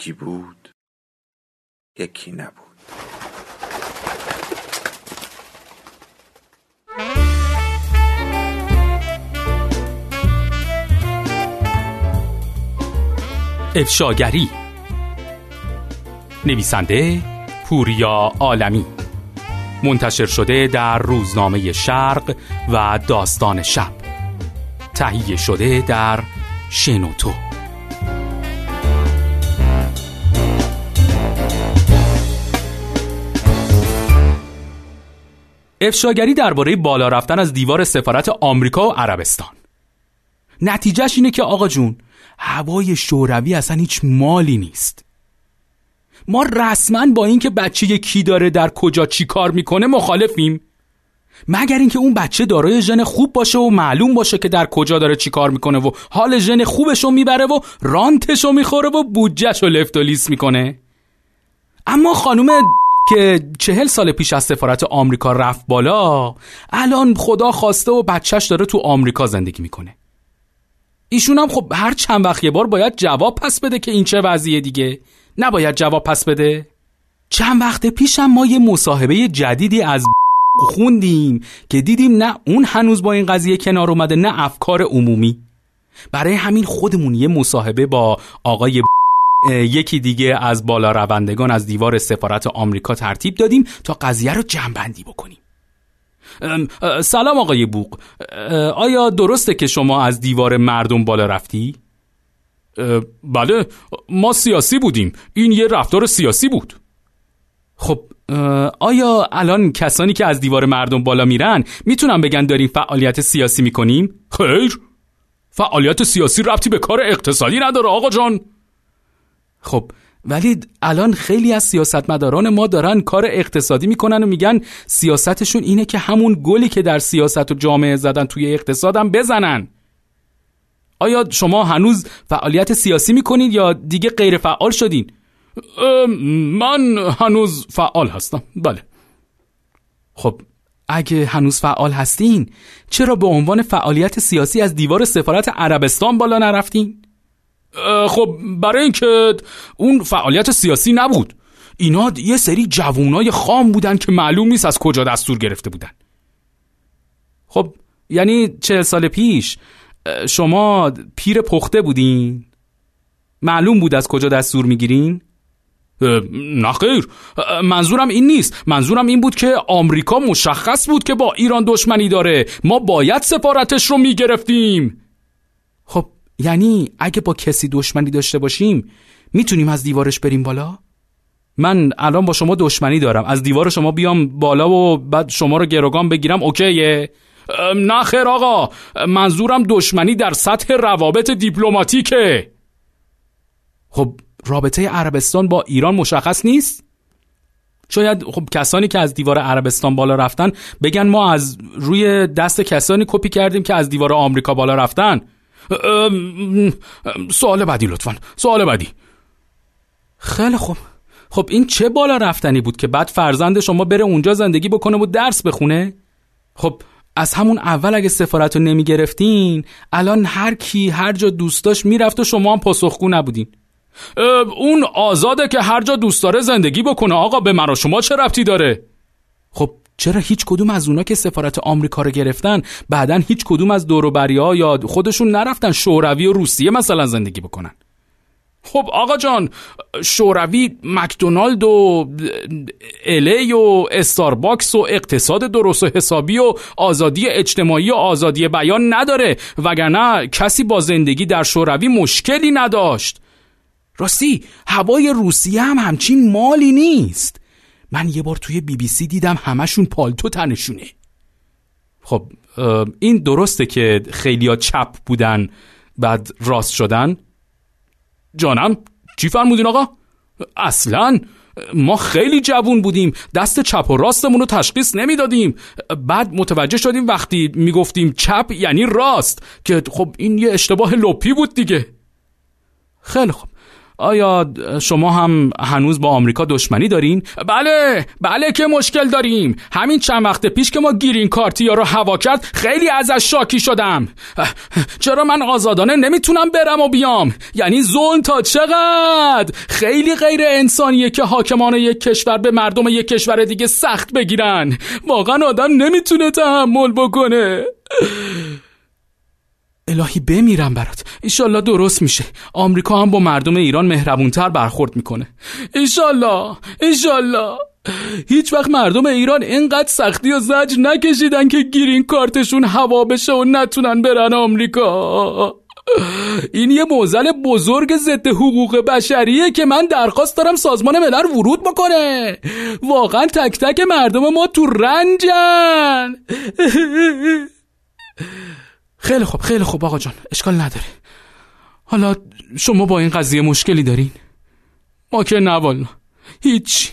یکی بود یکی نبود. افشاگری نویسنده پوریا عالمی. منتشر شده در روزنامه شرق و داستان شب. تهیه شده در شنوتو. افشاگری درباره بالا رفتن از دیوار سفارت آمریکا و عربستان. نتیجهش اینه که آقا جون هوای شوروی اصلا هیچ مالی نیست. ما رسما با اینکه بچه کی داره در کجا چی کار می‌کنه مخالفیم. مگر اینکه اون بچه دارای ژن خوب باشه و معلوم باشه که در کجا داره چی کار می‌کنه و حال ژن خوبشو می‌بره و رانتشو می‌خوره و بودجهشو لفت و لیس می‌کنه. اما خانم که چهل سال پیش از سفارت آمریکا رفت بالا الان خدا خواسته و بچهش داره تو آمریکا زندگی می‌کنه. ایشون هم خب هر چند وقت یه بار باید جواب پس بده که این چه وضعیه دیگه. نباید جواب پس بده. چند وقت پیشم ما یه مصاحبه جدیدی از خوندیم که دیدیم نه اون هنوز با این قضیه کنار اومده نه افکار عمومی. برای همین خودمون یه مصاحبه با آقای یکی دیگه از بالا روندگان از دیوار سفارت آمریکا ترتیب دادیم تا قضیه رو جمعبندی بکنیم. سلام آقای بوق. آیا درسته که شما از دیوار مردم بالا رفتی؟ بله ما سیاسی بودیم. این یه رفتار سیاسی بود. خب آیا الان کسانی که از دیوار مردم بالا میرن می‌تونن بگن داریم فعالیت سیاسی می‌کنیم؟ خیر. فعالیت سیاسی ربطی به کار اقتصادی نداره آقا جان. خب ولی الان خیلی از سیاستمداران ما دارن کار اقتصادی می‌کنن و میگن سیاستشون اینه که همون گلی که در سیاست و جامعه زدن توی اقتصادم بزنن آیا شما هنوز فعالیت سیاسی می‌کنید یا دیگه غیر فعال شدین؟ من هنوز فعال هستم بله خب اگه هنوز فعال هستین چرا به عنوان فعالیت سیاسی از دیوار سفارت عربستان بالا نرفتین؟ خب برای اینکه اون فعالیت سیاسی نبود. اینا یه سری جوونای خام بودن که معلوم نیست از کجا دستور گرفته بودن. خب یعنی چه سال پیش شما پیر پخته بودین؟ معلوم بود از کجا دستور می‌گیرین؟ نه خیر. منظورم این نیست. منظورم این بود که آمریکا مشخص بود که با ایران دشمنی داره. ما باید سفارتش رو می‌گرفتیم. خب یعنی اگه با کسی دشمنی داشته باشیم می‌تونیم از دیوارش بریم بالا؟ من الان با شما دشمنی دارم از دیوار شما بیام بالا و بعد شما رو گروگان بگیرم اوکیه؟ نه خیر آقا منظورم دشمنی در سطح روابط دیپلماتیکه خب رابطه عربستان با ایران مشخص نیست؟ شاید خب کسانی که از دیوار عربستان بالا رفتن بگن ما از روی دست کسانی کپی کردیم که از دیوار آمریکا بالا رفتن سوال بعدی لطفا. سوال بعدی. خیلی خوب. خب این چه بالا رفتنی بود که بعد فرزند شما بره اونجا زندگی بکنه و درس بخونه؟ خب از همون اول اگه سفارت رو نمی گرفتین الان هر کی هر جا دوست داشت می‌رفت و شما هم پاسخگو نبودین. اون آزاده که هر جا دوست داره زندگی بکنه. آقا به و شما چه ربطی داره؟ خب چرا هیچ کدوم از اونا که سفارت آمریکا رو گرفتن بعدا هیچ کدوم از ها یا خودشون نرفتن شوروی و روسیه مثلا زندگی بکنن؟ خب آقا جان شوروی مکدونالد و الی و استارباکس و اقتصاد درست و حسابی و آزادی اجتماعی و آزادی بیان نداره وگرنه کسی با زندگی در شوروی مشکلی نداشت. راستی هوای روسیه هم همچین مالی نیست. من یه بار توی بی بی سی دیدم همشون پالتو تنشونه. خب این درسته که خیلیا چپ بودن بعد راست شدن. جانم چی فرمودین آقا؟ اصلا ما خیلی جوون بودیم. دست چپ و راستمون رو تشخیص نمی‌دادیم. بعد متوجه شدیم وقتی می‌گفتیم چپ یعنی راست که خب این یه اشتباه لپی بود دیگه. خیلی خوب. آیا شما هم هنوز با آمریکا دشمنی دارین؟ بله بله که مشکل داریم. همین چند وقت پیش که ما گیرین کارتیا رو هوا کرد خیلی ازش شاکی شدم. چرا من آزادانه نمی‌تونم برم و بیام؟ یعنی ظلم تا چقدر؟ خیلی غیر انسانیه که حاکمان یک کشور به مردم یک کشور دیگه سخت بگیرن. واقعا آدم نمی‌تونه تحمل بکنه. الهی بمیرم برات. ایشالله درست میشه. آمریکا هم با مردم ایران مهربونتر برخورد می‌کنه. ایشالله ایشالله هیچ وقت مردم ایران اینقدر سختی و زجر نکشیدن که گیرین کارتشون هوا بشه و نتونن برن آمریکا. این یه موزل بزرگ ضد حقوق بشریه که من درخواست دارم سازمان ملل ورود بکنه. واقعا تک تک مردم ما تو رنجن. خیلی خوب خیلی خوب آقا جان. اشکال نداره. حالا شما با این قضیه مشکلی دارین؟ ما که نه هیچ.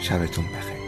شبتون بخیر.